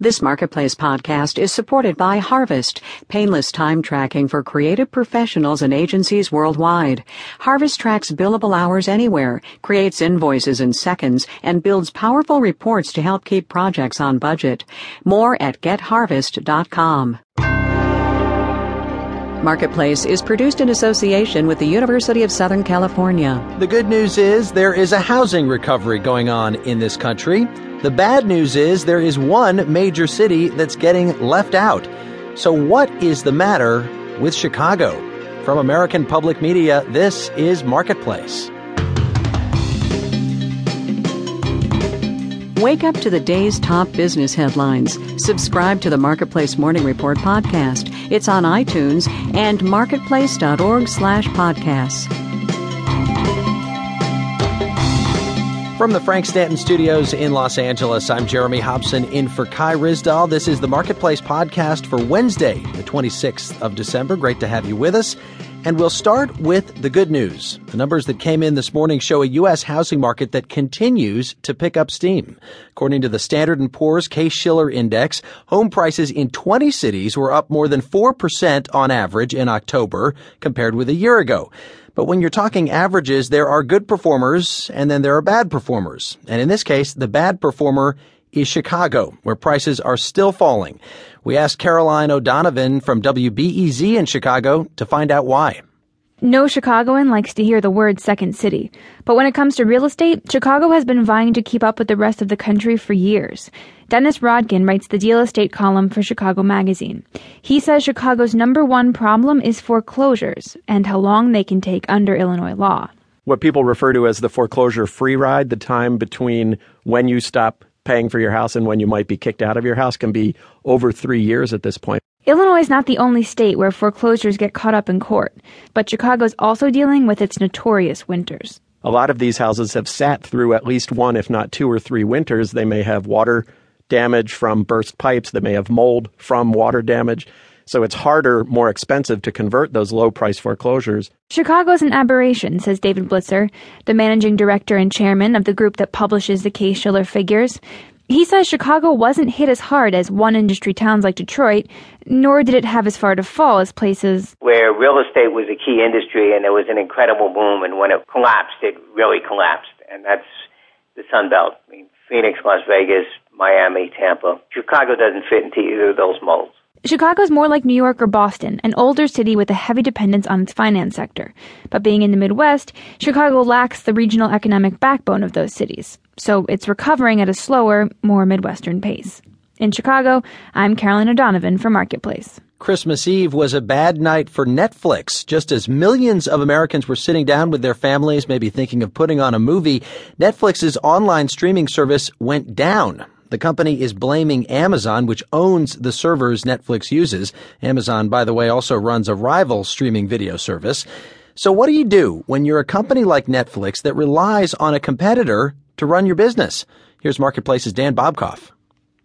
This Marketplace podcast is supported by Harvest, painless time tracking for creative professionals and agencies worldwide. Harvest tracks billable hours anywhere, creates invoices in seconds, and builds powerful reports to help keep projects on budget. More at getharvest.com. Marketplace is produced in association with the University of Southern California. The good news is there is a housing recovery going on in this country. The bad news is there is one major city that's getting left out. So, what is the matter with Chicago? From American Public Media, this is Marketplace. Wake up to the day's top business headlines. Subscribe to the Marketplace Morning Report podcast. It's on iTunes and marketplace.org/podcasts. From the Frank Stanton Studios in Los Angeles, I'm Jeremy Hobson in for Kai Ryssdal. This is the Marketplace podcast for Wednesday, the 26th of December. Great to have you with us. And we'll start with the good news. The numbers that came in this morning show a U.S. housing market that continues to pick up steam. According to the Standard & Poor's Case-Shiller Index, home prices in 20 cities were up more than 4% on average in October compared with a year ago. But when you're talking averages, there are good performers and then there are bad performers. And in this case, the bad performer is Chicago, where prices are still falling. We asked Caroline O'Donovan from WBEZ in Chicago to find out why. No Chicagoan likes to hear the word second city, but when it comes to real estate, Chicago has been vying to keep up with the rest of the country for years. Dennis Rodkin writes the deal estate column for Chicago Magazine. He says Chicago's number one problem is foreclosures and how long they can take under Illinois law. What people refer to as the foreclosure free ride, the time between when you stop paying for your house and when you might be kicked out of your house, can be over three years at this point. Illinois is not the only state where foreclosures get caught up in court, but Chicago's also dealing with its notorious winters. A lot of these houses have sat through at least one, if not two or three winters. They may have water damage from burst pipes, they may have mold from water damage. So it's harder, more expensive to convert those low price foreclosures. Chicago's an aberration, says David Blitzer, the managing director and chairman of the group that publishes the Case-Shiller figures. He says Chicago wasn't hit as hard as one industry towns like Detroit, nor did it have as far to fall as places where real estate was a key industry and there was an incredible boom, and when it collapsed, it really collapsed, and that's the Sun Belt. I mean, Phoenix, Las Vegas, Miami, Tampa. Chicago doesn't fit into either of those molds. Chicago's more like New York or Boston, an older city with a heavy dependence on its finance sector. But being in the Midwest, Chicago lacks the regional economic backbone of those cities. So it's recovering at a slower, more Midwestern pace. In Chicago, I'm Caroline O'Donovan for Marketplace. Christmas Eve was a bad night for Netflix. Just as millions of Americans were sitting down with their families, maybe thinking of putting on a movie, Netflix's online streaming service went down. The company is blaming Amazon, which owns the servers Netflix uses. Amazon, by the way, also runs a rival streaming video service. So what do you do when you're a company like Netflix that relies on a competitor to run your business? Here's Marketplace's Dan Bobkoff.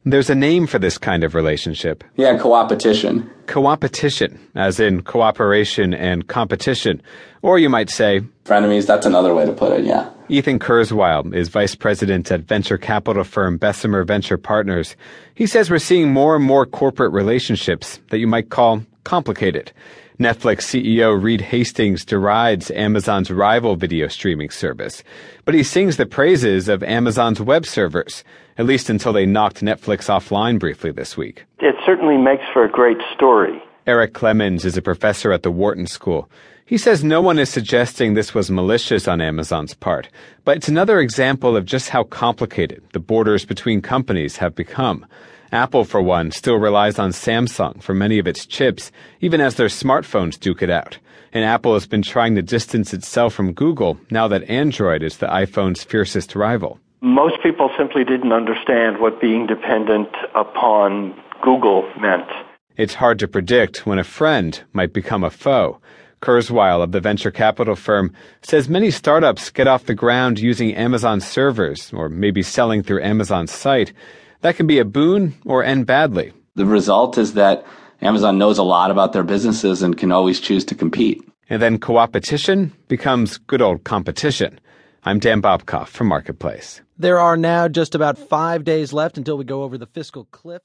There's a name for this kind of relationship. Yeah, coopetition. Coopetition, as in cooperation and competition. Or you might say, frenemies, that's another way to put it, yeah. Ethan Kurzweil is vice president at venture capital firm Bessemer Venture Partners. He says we're seeing more and more corporate relationships that you might call complicated. Netflix CEO Reed Hastings derides Amazon's rival video streaming service, but he sings the praises of Amazon's web servers, at least until they knocked Netflix offline briefly this week. It certainly makes for a great story. Eric Clemons is a professor at the Wharton School. He says no one is suggesting this was malicious on Amazon's part, but it's another example of just how complicated the borders between companies have become. Apple, for one, still relies on Samsung for many of its chips, even as their smartphones duke it out. And Apple has been trying to distance itself from Google now that Android is the iPhone's fiercest rival. Most people simply didn't understand what being dependent upon Google meant. It's hard to predict when a friend might become a foe. Kurzweil of the venture capital firm says many startups get off the ground using Amazon servers or maybe selling through Amazon's site. That can be a boon or end badly. The result is that Amazon knows a lot about their businesses and can always choose to compete. And then coopetition becomes good old competition. I'm Dan Bobkoff from Marketplace. There are now just about five days left until we go over the fiscal cliff.